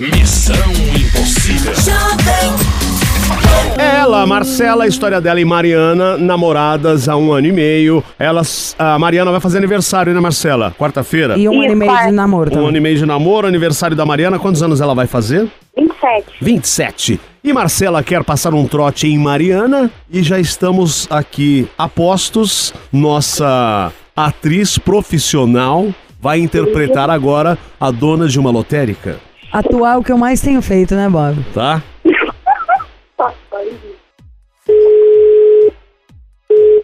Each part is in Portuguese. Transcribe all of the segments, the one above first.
Missão Impossível. Ela, Marcela, a história dela e Mariana, namoradas há um ano e meio. Elas, a Mariana vai fazer aniversário, né, Marcela? Quarta-feira. E um ano e meio de namoro Um também. ano e meio de namoro, aniversário da Mariana. Quantos anos ela vai fazer? 27. 27. E Marcela quer passar um trote em Mariana e já estamos aqui a postos. Nossa atriz profissional vai interpretar agora a dona de uma lotérica, Atuar é o que eu mais tenho feito, né, Bob? tá?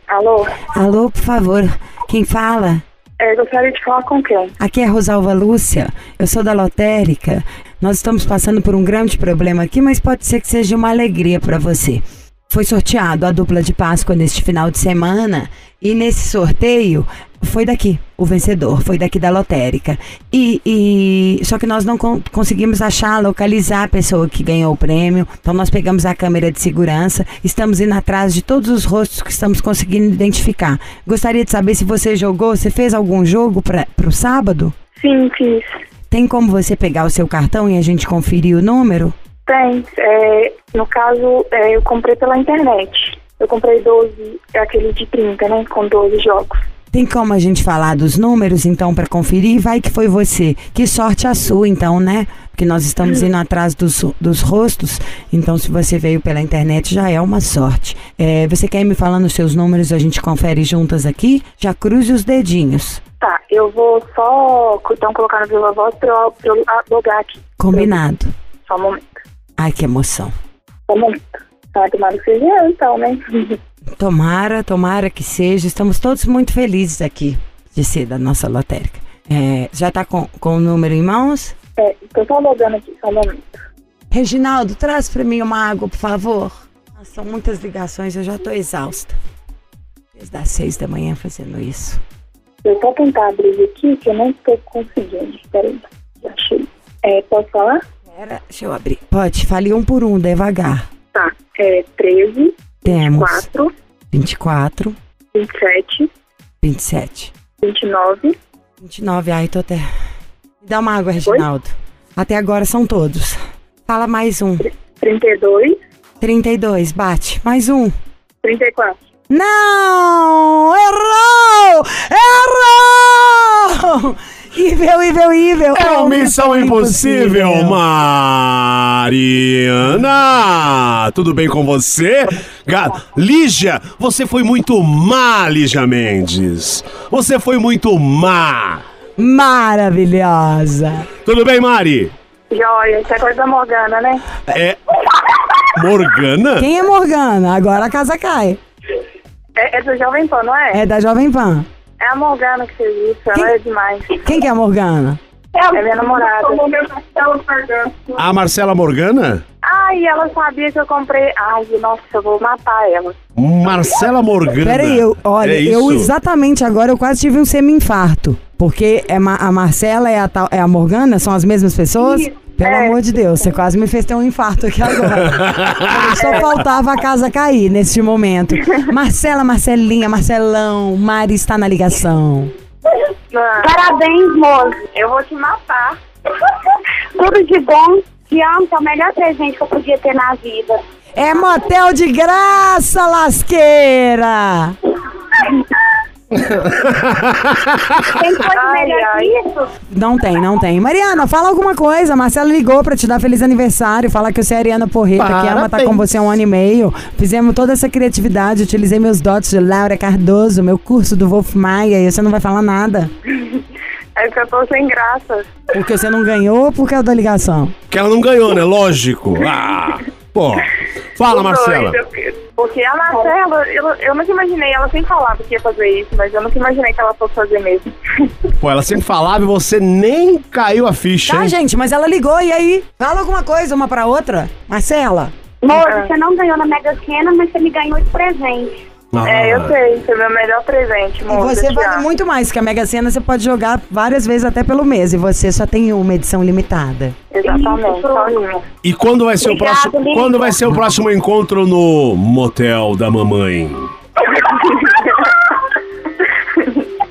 Alô? Alô, por favor, quem fala? É, gostaria de falar com quem? Aqui é a Rosalva Lúcia, eu sou da lotérica. Nós estamos passando por um grande problema aqui, mas pode ser que seja uma alegria para você. Foi sorteado a dupla de Páscoa neste final de semana e nesse sorteio foi daqui, o vencedor, foi daqui da lotérica. E, e- só que nós não con- conseguimos achar, localizar a pessoa que ganhou o prêmio. Então nós pegamos a câmera de segurança, estamos indo atrás de todos os rostos que estamos conseguindo identificar. Gostaria de saber se você jogou, você fez algum jogo para o sábado? Sim, fiz. Tem como você pegar o seu cartão e a gente conferir o número? Tem. É, no caso, é, eu comprei pela internet. Eu comprei 12, é aquele de 30, né? Com 12 jogos. Tem como a gente falar dos números, então, para conferir? Vai que foi você. Que sorte a sua, então, né? Porque nós estamos indo atrás dos, dos rostos. Então, se você veio pela internet, já é uma sorte. É, você quer ir me falando os seus números, a gente confere juntas aqui? Já cruze os dedinhos. Tá, eu vou só então colocar no Viva Voz pra eu, pra eu logar aqui. Combinado. Só um momento. Ai, que emoção. Ah, tomara que seja eu, então, né? Tomara, tomara que seja. Estamos todos muito felizes aqui de ser da nossa lotérica. É, já tá com, com o número em mãos? É, tô só logando aqui, só um momento. Reginaldo, traz pra mim uma água, por favor. Nossa, são muitas ligações, eu já tô exausta. Desde as seis da manhã fazendo isso. Eu vou tentar abrir aqui, que eu não tô conseguindo. Peraí, já achei. É, posso falar? Pera, deixa eu abrir. Pode, fale um por um, devagar. Tá, é 13, Temos 4, 24, 27, 27, 29, 29. Ai, tô até. Me dá uma água, Reginaldo. Até agora são todos. Fala mais um. 32, 32, bate. Mais um. 34. Não! Ível, ível, ível. É uma missão impossível, Mariana! Tudo bem com você? Lígia, você foi muito má, Lígia Mendes. Você foi muito má. Maravilhosa. Tudo bem, Mari? Joia, isso é coisa da Morgana, né? É. Morgana? Quem é Morgana? Agora a casa cai. É, é do Jovem Pan, não é? É da Jovem Pan. É a Morgana que fez isso, ela Quem? é demais. Quem que é a Morgana? É minha namorada. A Marcela Morgana? Ai, ela sabia que eu comprei. Ai, nossa, eu vou matar ela. Marcela Morgana. Peraí, eu, olha, é eu isso? exatamente agora eu quase tive um semi-infarto. Porque é Ma- a Marcela e a, tal- é a Morgana são as mesmas pessoas? Pelo É. amor de Deus, você quase me fez ter um infarto aqui agora. Só faltava a casa cair neste momento. Marcela, Marcelinha, Marcelão, Mari está na ligação. Parabéns, moço. Eu vou te matar. Tudo de bom. Te amo, é o melhor presente que eu podia ter na vida. É motel de graça, lasqueira! Tem coisa melhor que isso? Não tem, não tem. Mariana, fala alguma coisa. Marcela ligou pra te dar feliz aniversário, falar que você é a Ariana Porreta, que ama estar com você há um ano e meio. Fizemos toda essa criatividade, utilizei meus dotes de Laura Cardoso, meu curso do Wolf Maia, e você não vai falar nada. É que eu tô sem graça. Porque você não ganhou ou por causa da ligação? Que ela não ganhou, né? Lógico. Ah, pô. Fala, Marcela. Porque a Marcela, eu, eu nunca imaginei, ela sempre falava que ia fazer isso, mas eu nunca imaginei que ela fosse fazer mesmo. Pô, ela sempre falava e você nem caiu a ficha, Tá, hein? gente, mas ela ligou, e aí? Fala alguma coisa uma pra outra. Marcela? Moço, Você não ganhou na Mega Sena, mas você me ganhou de presente. Ah. É, eu sei, isso é meu melhor presente, E moça. você vale muito mais, que a Mega Sena você pode jogar várias vezes até pelo mês, e você só tem uma edição limitada. Exatamente, só. E quando vai ser o Obrigado, próximo? Lívia. Quando vai ser o próximo encontro no motel da mamãe?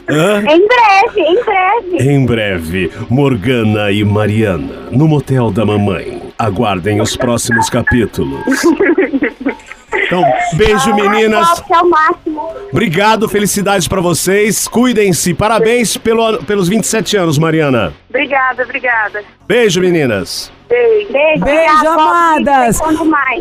Hã? Em breve, em breve. Em breve, Morgana e Mariana, no motel da mamãe. Aguardem os próximos capítulos. Então, beijo, meninas. Top, é o máximo. Obrigado, felicidades pra vocês. Cuidem-se. Parabéns pelo, pelos 27 anos, Mariana. Obrigada, obrigada. Beijo, meninas. Beijo. Beijo, Beijo, amadas.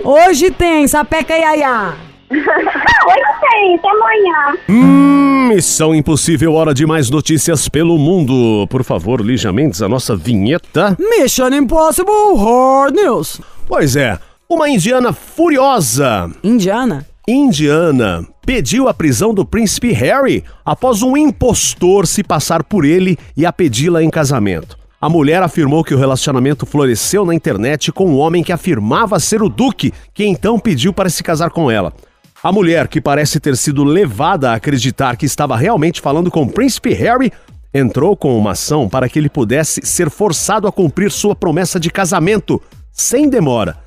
Hoje tem sapeca iaiá. Hoje tem, até amanhã. Hum, Missão Impossível, hora de mais notícias pelo mundo. Por favor, Lígia Mendes, a nossa vinheta. Mission Impossible Hard News. Pois é, uma indiana furiosa Indiana? indiana pediu a prisão do príncipe Harry após um impostor se passar por ele e a pedi-la em casamento. A mulher afirmou que o relacionamento floresceu na internet com um homem que afirmava ser o duque, que então pediu para se casar com ela. A mulher, que parece ter sido levada a acreditar que estava realmente falando com o príncipe Harry, entrou com uma ação para que ele pudesse ser forçado a cumprir sua promessa de casamento, sem demora.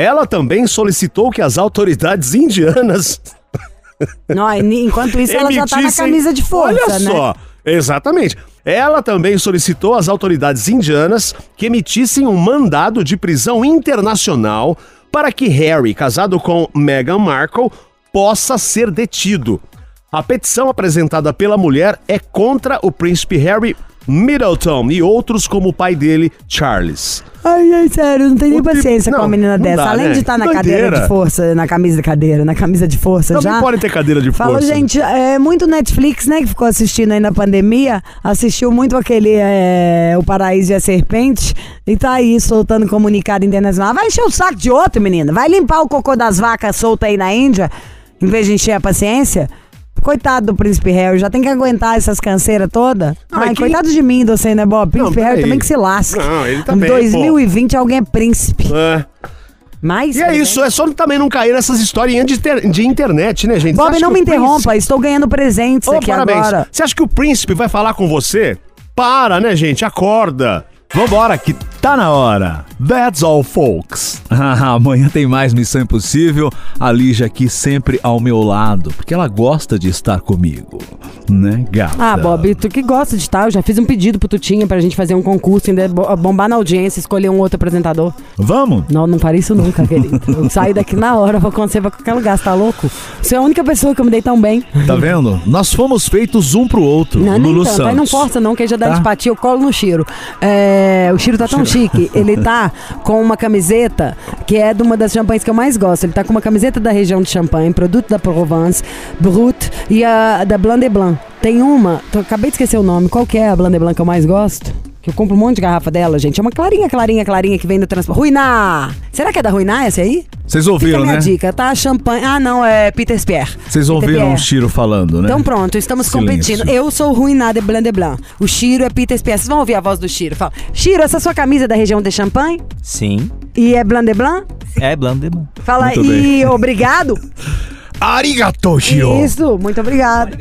Ela também solicitou que as autoridades indianas Não, enquanto isso, ela já tá na emitissem- camisa de força, Olha né? só, exatamente. Ela também solicitou às autoridades indianas que emitissem um mandado de prisão internacional para que Harry, casado com Meghan Markle, possa ser detido. A petição apresentada pela mulher é contra o príncipe Harry Middleton e outros como o pai dele, Charles. Ai, ai, sério, não tem nem paciência com não, uma menina não dessa. dá, Além né? de estar na Doideira. cadeira de força, na camisa de cadeira, na camisa de força Também já. pode ter cadeira de Falou, força. gente, é muito Netflix, né, que ficou assistindo aí na pandemia, assistiu muito aquele é, O Paraíso e a Serpente, e tá aí soltando comunicado internacional. Vai encher o saco de outro, menina. Vai limpar o cocô das vacas solta aí na Índia, em vez de encher a paciência. Coitado do Príncipe Harry, já tem que aguentar essas canseiras todas. Ai, é que- coitado de mim, você, né, Bob? Príncipe Não, Harry peraí. também que se lasque. Não, ele Em também, 2020 alguém é príncipe. É. Mas. E é isso, é só também não cair nessas historinhas de, ter- de internet, né, gente? Bob, não me o príncipe- interrompa, estou ganhando presentes Ô, aqui parabéns. agora. Você acha que o príncipe vai falar com você? Para, né, gente? Acorda. Vambora, que tá na hora. That's all, folks. Ah, amanhã tem mais Missão Impossível. A Lígia aqui sempre ao meu lado, porque ela gosta de estar comigo. Né, gata? Ah, Bob, tu que gosta de estar, eu já fiz um pedido pro Tutinha pra gente fazer um concurso, ainda bo- bombar na audiência, escolher um outro apresentador. Vamos? Não, não farei isso nunca, querido. Eu saio daqui na hora, vou acontecer pra qualquer lugar, você tá louco? Você é a única pessoa que eu me dei tão bem. Tá vendo? Nós fomos feitos um pro outro. Não, Lulu tanto, Santos. aí não força não, que aí já dá Tá? antipatia, eu colo no Chiro. É, o Chiro tá tão chique, ele tá com uma camiseta que é de uma das champanhes que eu mais gosto. Ele tá com uma camiseta da região de Champagne, produto da Provence, Brut e a da Blanc de Blanc. Tem uma, acabei de esquecer o nome, qual que é a Blanc de Blanc que eu mais gosto? Que eu compro um monte de garrafa dela, gente. É uma clarinha, clarinha, clarinha que vem do transporte. Ruiná! Será que é da Ruiná essa aí? Vocês Fica a ouviram, minha né? dica, tá? Champanhe. Ah, não, é Peter Pierre. Vocês ouviram o Chiro falando, né? Então pronto, estamos Silêncio. competindo. Eu sou Ruiná de Blanc de Blanc. O Chiro é Peter Pierre. Vocês vão ouvir a voz do Chiro. Fala, Chiro, essa sua camisa é da região de Champagne? Sim, E é Blanc de Blanc? é Blanc de Blanc. Fala Muito e obrigado. Arigato, Chiro! Isso, muito obrigado.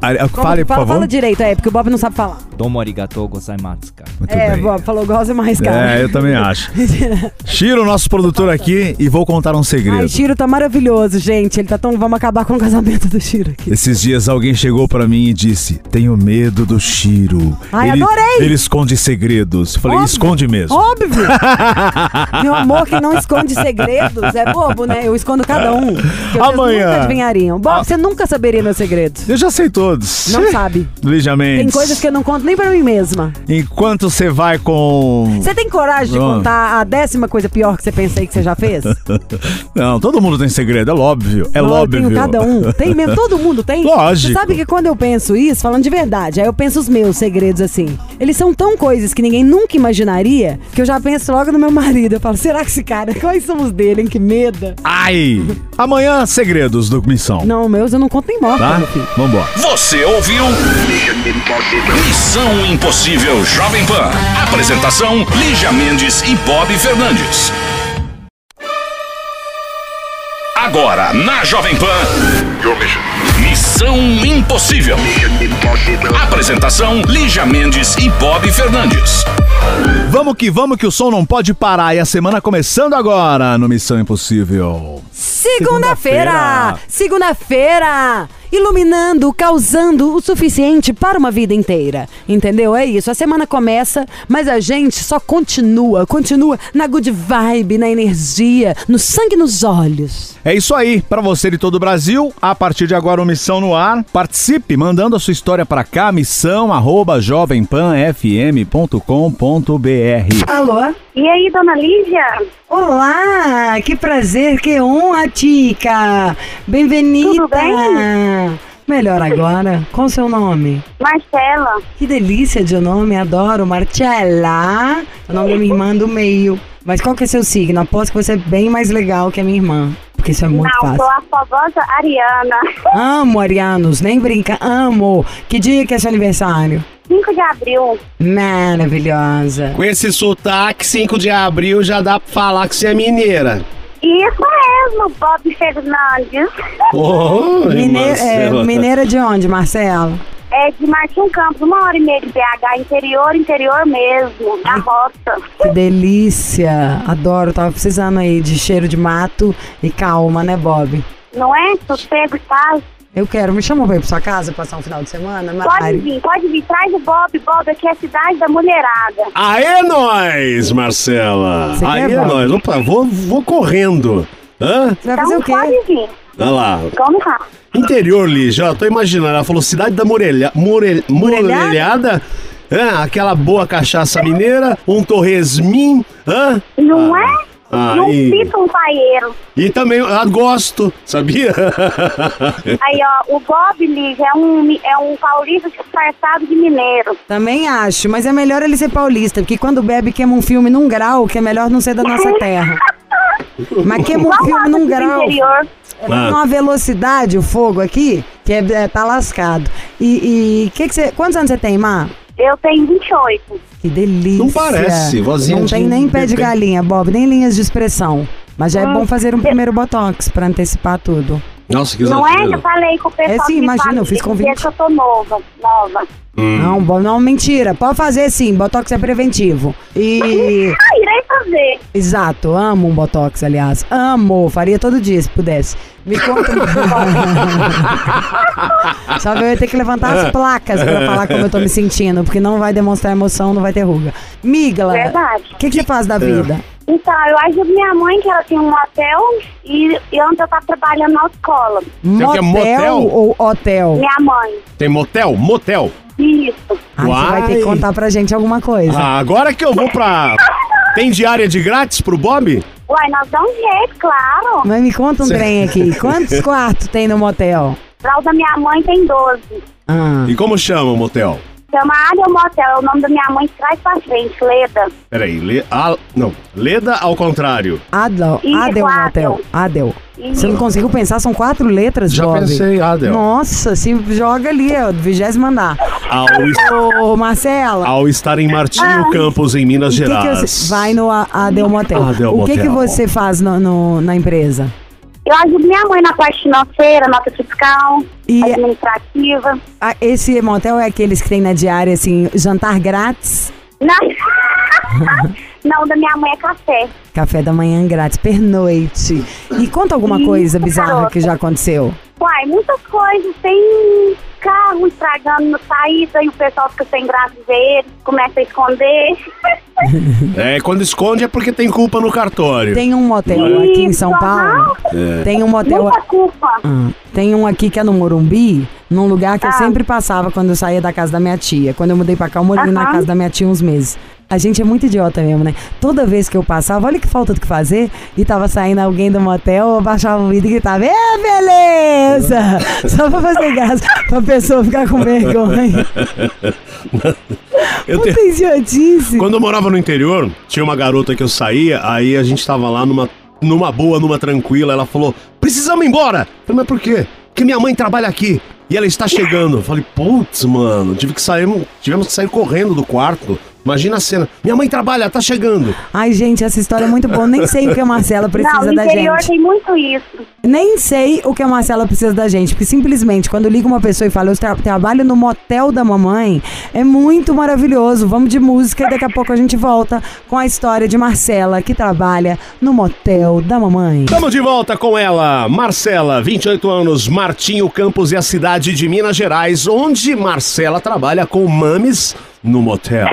Ari- Fale, por fala, favor. fala direito, é, porque o Bob não sabe falar. Domo arigatou gozaimasu, cara. Muito é, bem. Bob falou goza mais, cara. É, eu também acho. Chiro, nosso produtor aqui, e vou contar um segredo. Ai, Chiro tá maravilhoso, gente. Ele tá tão. Vamos acabar com o casamento do Chiro aqui. Esses dias alguém chegou pra mim e disse: Tenho medo do Chiro. Ai, ele, adorei! Ele esconde segredos. Falei: Óbvio. Esconde mesmo. Óbvio! Meu amor que não esconde segredos é bobo, né? Eu escondo cada um. Que vocês Amanhã. nunca adivinhariam. Bob, você nunca saberia meus segredos. Eu já sei todos. Não sabe. Lígia Mendes. Tem coisas que eu não conto nem pra mim mesma. Enquanto você vai com. Você tem coragem de Ah. contar a décima coisa pior que você pensei que você já fez? Não, todo mundo tem segredo, é óbvio. É Não, eu óbvio. tenho cada um. Tem mesmo, todo mundo tem. Lógico. Você sabe que quando eu penso isso, falando de verdade, aí eu penso os meus segredos assim. Eles são tão coisas que ninguém nunca imaginaria que eu já penso logo no meu marido. Eu falo, será que esse cara, quais são os dele, hein? Que medo. Ai! Amanhã, segredos do Missão. Não, meus eu não conto nem morta, Tá? meu filho. Vambora. Você ouviu? Missão Impossível Jovem Pan. Apresentação: Lígia Mendes e Bob Fernandes. Agora, na Jovem Pan. Missão Impossível. Apresentação: Lígia Mendes e Bob Fernandes. Vamos que vamos, que o som não pode parar. E a semana começando agora no Missão Impossível. Segunda-feira! Segunda-feira! Iluminando, causando o suficiente para uma vida inteira. Entendeu? É isso. A semana começa, mas a gente só continua, continua na good vibe, na energia, no sangue nos olhos. É isso aí, para você de todo o Brasil, a partir de agora o Missão no Ar. Participe mandando a sua história para cá, missão arroba jovempanfm.com.br. Alô? E aí, dona Lígia? Olá, que prazer, que honra, Tica. Bem-vinda. Tudo bem? Melhor agora. Qual o seu nome? Marcela. Que delícia de nome, adoro. Marcella. O nome da minha irmã do meio. Mas qual que é seu signo? Aposto que você é bem mais legal que a minha irmã. Porque isso é muito Não, fácil. sou a famosa Ariana. Amo, Arianos, nem brinca. Amo. Que dia que é seu aniversário? 5 de abril. Maravilhosa. Com esse sotaque, 5 de abril já dá pra falar que você é mineira. Isso mesmo, Bob Fernandes. Mine- é, Marcela. mineira de onde, Marcelo? É de Martim Campos, uma hora e meia de BH, interior, interior mesmo, na roça. Que delícia. Adoro. Tava precisando aí de cheiro de mato e calma, né, Bob? Não é? Sossego e paz. Eu quero. Me chama pra ir pra sua casa passar um final de semana, Pode Mari? vir, pode vir. Traz o Bob. Bob aqui é a cidade da mulherada. Aê, nós, Marcela! Você Aê, quer, nós! Opa, vou, vou correndo. Hã? Você vai fazer Então o quê? pode vir. Olha lá. Vamos lá. Interior, Lígia, ó, tô imaginando. Ela falou cidade da Morelha, Morel, Morelhada? Morelhada. Hã? aquela boa cachaça mineira, um torresmin, hã? Não é? Ah, Não e- um paieiro. E também, eu gosto, sabia? Aí, ó, o Bob, Lígia, é um, é um paulista disfarçado de mineiro. Também acho, mas é melhor ele ser paulista, porque quando bebe queima um filme num grau, que é melhor não ser da nossa terra. Mas queima um Qual filme num grau. interior? É numa velocidade o fogo aqui, que é, é- tá lascado. E, e que que você, quantos anos você tem, Má? Eu tenho 28. Que delícia. Não parece, vozinha Não de tem nem pé de galinha, Bob, nem linhas de expressão. Mas já é bom fazer um primeiro botox pra antecipar tudo. Nossa, que Não é? Eu falei com o pessoal É sim, que imagina, fala eu fiz convite. dizer que eu tô nova. Nova. Não, Bob, não, mentira. Pode fazer sim, botox é preventivo. E. Ah, irei fazer. Exato, amo um botox, aliás. Amo, faria todo dia se pudesse. Me conta. Só que eu ia ter que levantar as placas pra falar como eu tô me sentindo, porque não vai demonstrar emoção, não vai ter ruga. Migla, o que, que você faz da vida? Então, eu ajudo minha mãe, que ela tem um hotel, e, e ontem eu tava trabalhando na escola. Motel, quer motel? ou hotel? Minha mãe. Tem motel? Motel. Isso. Ai, você vai ter que contar pra gente alguma coisa. Ah, agora que eu vou pra... Tem diária de grátis pro Bob? Uai, nós damos jeito, claro. Mas me conta um trem aqui. Quantos quartos tem no motel? O da minha mãe tem 12. Ah, E como chama o motel? Chama Área Motel, é o nome da minha mãe trás pra frente, Leda. Peraí, Le... ah, não, Leda ao contrário. Adel, Isso, Adel Motel. Adel. Isso. Você não conseguiu pensar? São quatro letras, Já Bob. pensei, Adel. Nossa, se joga ali, ó, vigésimo andar. Ao, Ô, Marcela, ao estar em Martinho Campos, em Minas que que Gerais. você- vai no Adel Motel. Adel o que, que você faz no- no- na empresa? Eu ajudo minha mãe na parte financeira, nota fiscal, E- administrativa. Ah, esse motel é aqueles que tem na diária, assim, jantar grátis, Não, não da minha mãe é café. café da manhã grátis, pernoite. E conta alguma coisa bizarra que já aconteceu. Uai, muitas coisas. Tem carro estragando na saída e o pessoal fica sem graça de ver começa a esconder. É, quando esconde é porque tem culpa no cartório. Tem um motel aqui em São Paulo. Tem um motel. Muita culpa. Ah, tem um aqui que é no Morumbi, num lugar que eu Ah. sempre passava quando eu saía da casa da minha tia. Quando eu mudei pra cá, eu morei na casa da minha tia uns meses. A gente é muito idiota mesmo, né? Toda vez que eu passava, olha que falta do que fazer, e tava saindo alguém do motel, eu baixava o vidro e gritava, é beleza! Só pra fazer graça, pra pessoa ficar com vergonha. Eu tenho- Puta idiotice. Quando eu morava no interior, tinha uma garota que eu saía, aí a gente tava lá numa, numa boa, numa tranquila, ela falou, precisamos ir embora. Eu falei, mas por quê? Porque minha mãe trabalha aqui e ela está chegando. Eu falei, putz, mano, tive que sair, tivemos que sair correndo do quarto, Imagina a cena. Minha mãe trabalha, tá chegando. Ai, gente, essa história é muito boa. Nem sei o que a Marcela precisa Não, no da interior gente. tem muito isso. Nem sei o que a Marcela precisa da gente, porque simplesmente quando liga uma pessoa e fala, eu tra- trabalho no motel da mamãe, é muito maravilhoso. Vamos de música e daqui a pouco a gente volta com a história de Marcela, que trabalha no motel da mamãe. Estamos de volta com ela, Marcela, 28 anos, Martinho Campos e a cidade de Minas Gerais, onde Marcela trabalha com mames no motel.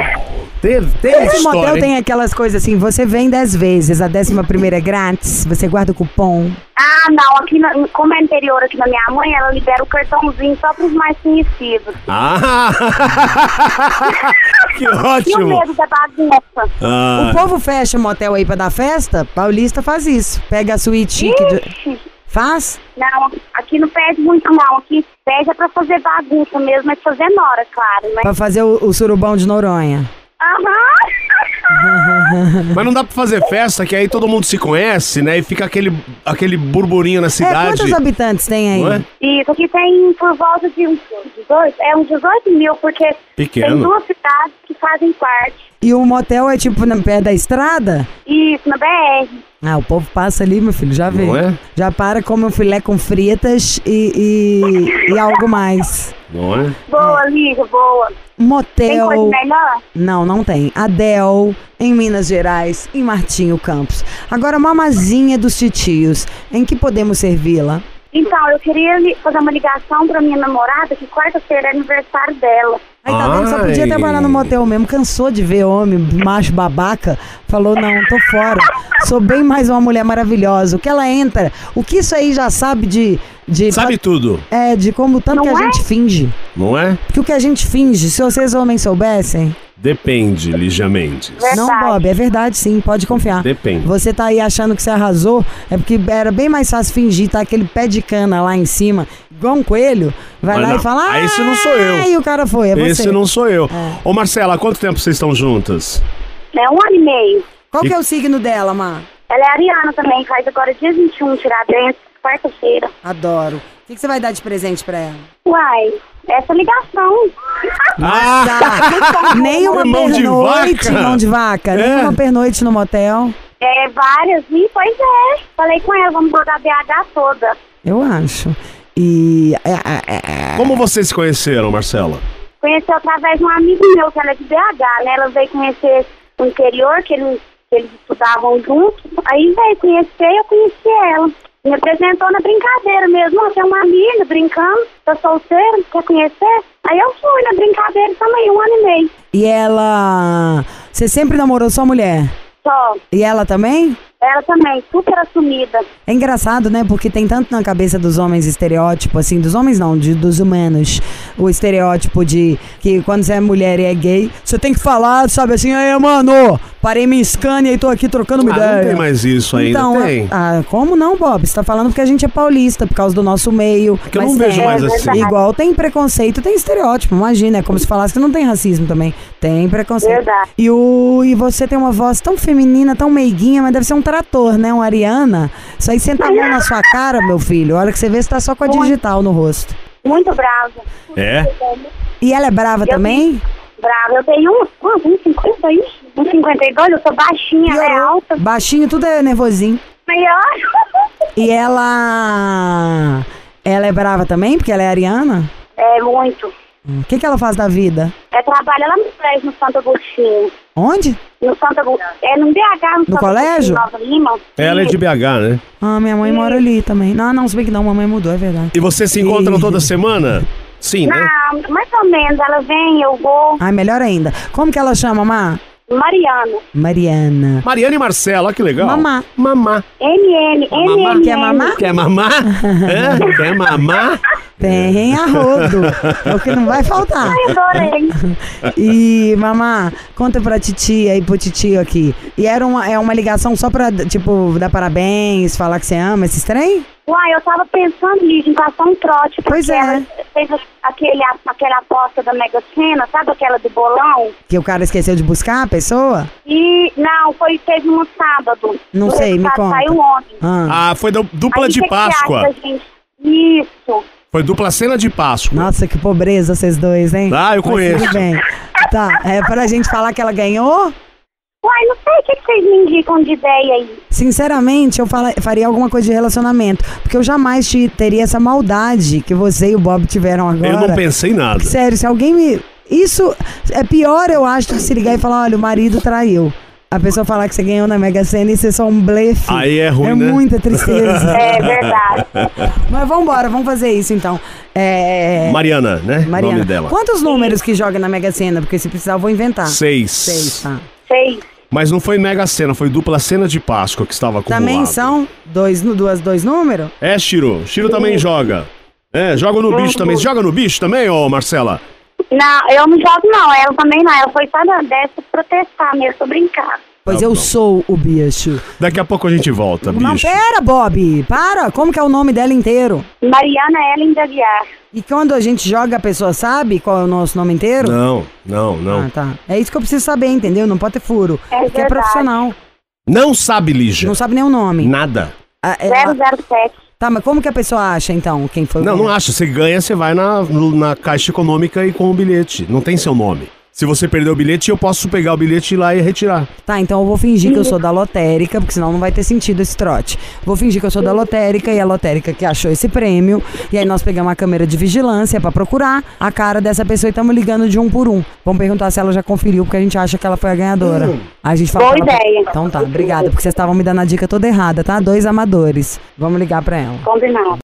Teve, teve Esse história, motel hein? tem aquelas coisas assim, você vem 10 vezes, a décima primeira é grátis, você guarda o cupom. Ah, não, aqui na, como é interior aqui da minha mãe, ela libera o cartãozinho só pros mais conhecidos. Ah! que E o ótimo! medo da bagunça? Ah, O povo fecha o motel aí pra dar festa, paulista faz isso. Pega a suíte chique, de- Ixi, faz? não, aqui não pede muito não, aqui pede é pra fazer bagunça mesmo, mas fazer nora, claro, né? Pra fazer o, o surubão de Noronha. Aham! mas não dá pra fazer festa, que aí todo mundo se conhece, né? E fica aquele, aquele burburinho na É, cidade. quantos habitantes tem aí? Não é? Isso, aqui tem por volta de uns 18, é uns 18 mil, porque tem Pequeno. duas cidades que fazem parte. E o motel é tipo na pé da estrada? Isso, na BR. Ah, o povo passa ali, meu filho, já vê. Não é? Já para, come um filé com fritas e, e, e algo mais. Não é? Boa, Lígia, boa. Tem Motel. coisa melhor? Não, não tem. Adel, em Minas Gerais, em Martinho Campos. Agora, mamazinha dos titios. Em que podemos servi-la? Então, eu queria fazer uma ligação pra minha namorada, que quarta-feira é aniversário dela. Aí tá vendo? Só podia Ai. trabalhar no motel mesmo. Cansou de ver homem, macho babaca. Falou, não, tô fora. Sou bem mais uma mulher maravilhosa. O que ela entra, o que isso aí já sabe de. de Sabe tudo, É, de como tanto Não que a é? gente finge. não é? Porque o que a gente finge, se vocês homens soubessem. Depende, Lígia Mendes. Não. Bob, é verdade sim, pode confiar. Depende. Você tá aí achando que você arrasou, é porque era bem mais fácil fingir, tá aquele pé de cana lá em cima, igual um coelho, vai Mas lá não, e fala, aí esse não sou eu. "Ah", E o cara foi, é você. Esse não sou eu. Ô Marcela, há quanto tempo vocês estão juntas? É um ano e meio. Qual que é o signo dela, Má? Ela é ariana também, faz agora dia 21, Tiradentes, quarta-feira. Adoro. O que, que você vai dar de presente pra ela? Uai, essa ligação. Tá. Nem uma Mão de pernoite, vaca. mão de vaca, nem É. uma pernoite no motel. É, várias, e pois é. Falei com ela, vamos rodar BH toda. Eu acho. E. é, é, é, Como vocês se conheceram, Marcela? Conheceu através de um amigo meu, que ela é de BH, né? Ela veio conhecer o interior, que eles, que eles estudavam juntos. Aí veio conhecer eu conheci ela. Me apresentou na brincadeira mesmo. Você é uma amiga, brincando, tô solteira, quer conhecer? Aí eu fui na brincadeira também, um ano e meio. E ela. Você sempre namorou sua mulher? Só. E ela também? Ela também, super assumida. É engraçado, né? Porque tem tanto na cabeça dos homens estereótipo, assim, dos homens não, de, dos humanos, o estereótipo de que quando você é mulher e é gay, você tem que falar, sabe assim, aí, mano, parei minha Scania e tô aqui trocando uma Ah, ideia. não tem mais isso ainda, então, tem? Ah, como não, Bob? Você tá falando porque a gente é paulista, por causa do nosso meio. Que eu não Mas vejo tem- mais assim. Igual tem preconceito, tem estereótipo, imagina, é como se falasse que não tem racismo também. Tem preconceito. Verdade. E, o, e você tem uma voz tão feminina, tão meiguinha, mas deve ser um trator, né? Um Ariana. Isso aí senta a mão na sua cara, meu filho. A hora que você vê, você tá só com a digital no rosto. Muito brava. É? E ela é brava também? Brava. Eu tenho um, quanto? um 50 aí? Um 52, eu sou baixinha, ela é alta. Baixinho, tudo é nervosinho. Maior. E ela. Ela é brava também, porque ela é ariana? É muito. O que, que ela faz da vida? É, trabalha lá no prédio, no Santo Agostinho. Onde? No Agostinho. É no BH, no, Santo colégio? Agostinho, Nova Lima. Ela é de BH, né? Ah, minha mãe mora ali também. Não, não, se bem que não, mamãe mudou, é verdade. E vocês se encontram Ih. toda semana? Sim, né? Não, mais ou menos. Ela vem, eu vou. Ai, melhor ainda. Como que ela chama, Má? Mariana. Mariana. Mariana e Marcela, olha que legal. Mamá. Mamá. MM. MM. Quer mamar? Quer mamar? é? Quer mamar? Tem a rodo. É o que não vai faltar. Ai, adorei. E, mamá, conta pra titia e pro titio aqui. E era uma, é uma ligação só pra, tipo, dar parabéns, falar que você ama esses trem? Uai, eu tava pensando, Lígia, em passar um trote. Pois é. ela fez aquele, aquela aposta da Mega Sena, sabe aquela do bolão? Que o cara esqueceu de buscar a pessoa? E, não, foi, teve no sábado. Não O sei, me conta. Saiu ontem. Ah. Ah, foi du- dupla Aí, de que que Páscoa. acha, gente? Isso. Foi dupla cena de Páscoa. Nossa, que pobreza vocês dois, hein? Ah, eu Mas conheço. Tudo bem. Tá, é pra gente falar que ela ganhou? Uai, não sei o que vocês me indicam de ideia aí. Sinceramente, eu fala- faria alguma coisa de relacionamento. Porque eu jamais te, teria essa maldade que você e o Bob tiveram agora. Eu não pensei em nada. Sério, se alguém me. Isso é pior, eu acho, do que se ligar e falar: olha, o marido traiu. A pessoa falar que você ganhou na Mega Sena e ser só um blefe. Aí é ruim, É né? muita tristeza. É verdade. Mas vamos embora, vamos fazer isso então. É. Mariana, né? Mariana, Nome dela. quantos números que joga na Mega Sena? Porque se precisar, eu vou inventar. Seis. Seis, tá. Seis. Mas não foi Mega Sena, foi dupla cena de Páscoa que estava acumulado. Também são dois, duas, dois números? É, Chiro. Chiro também joga. É, joga no bicho também. Você joga no bicho também, ô Marcela? Não, eu não jogo não, ela também não. Ela foi só dessa protestar mesmo, tô brincando. Pois Tá eu bom. sou o bicho. Daqui a pouco a gente volta, bicho. Não, pera, Bob. Para. Como que é o nome dela inteiro? Mariana Ellen de Aguiar. E quando a gente joga, a pessoa sabe qual é o nosso nome inteiro? Não, não, não. Ah, tá. É isso que eu preciso saber, entendeu? Não pode ter furo. É Porque é verdade. profissional. Não sabe, Lígia. Não sabe nem o nome. Nada. Ah, é- ah, 007. tá, mas como que a pessoa acha, então, quem foi o Não, não acha. Você ganha, você vai na, na caixa econômica e com o bilhete. Não tem seu nome. Se você perder o bilhete, eu posso pegar o bilhete e ir lá e retirar. Tá, então eu vou fingir que eu sou da lotérica, porque senão não vai ter sentido esse trote. Vou fingir que eu sou da lotérica e a lotérica que achou esse prêmio. E aí nós pegamos a câmera de vigilância pra procurar a cara dessa pessoa e estamos ligando de um por um. Vamos perguntar se ela já conferiu, porque a gente acha que ela foi a ganhadora. Aí a gente fala Boa ideia. Então tá, obrigada, porque vocês estavam me dando a dica toda errada, tá? Dois amadores. Vamos ligar pra ela. Combinado.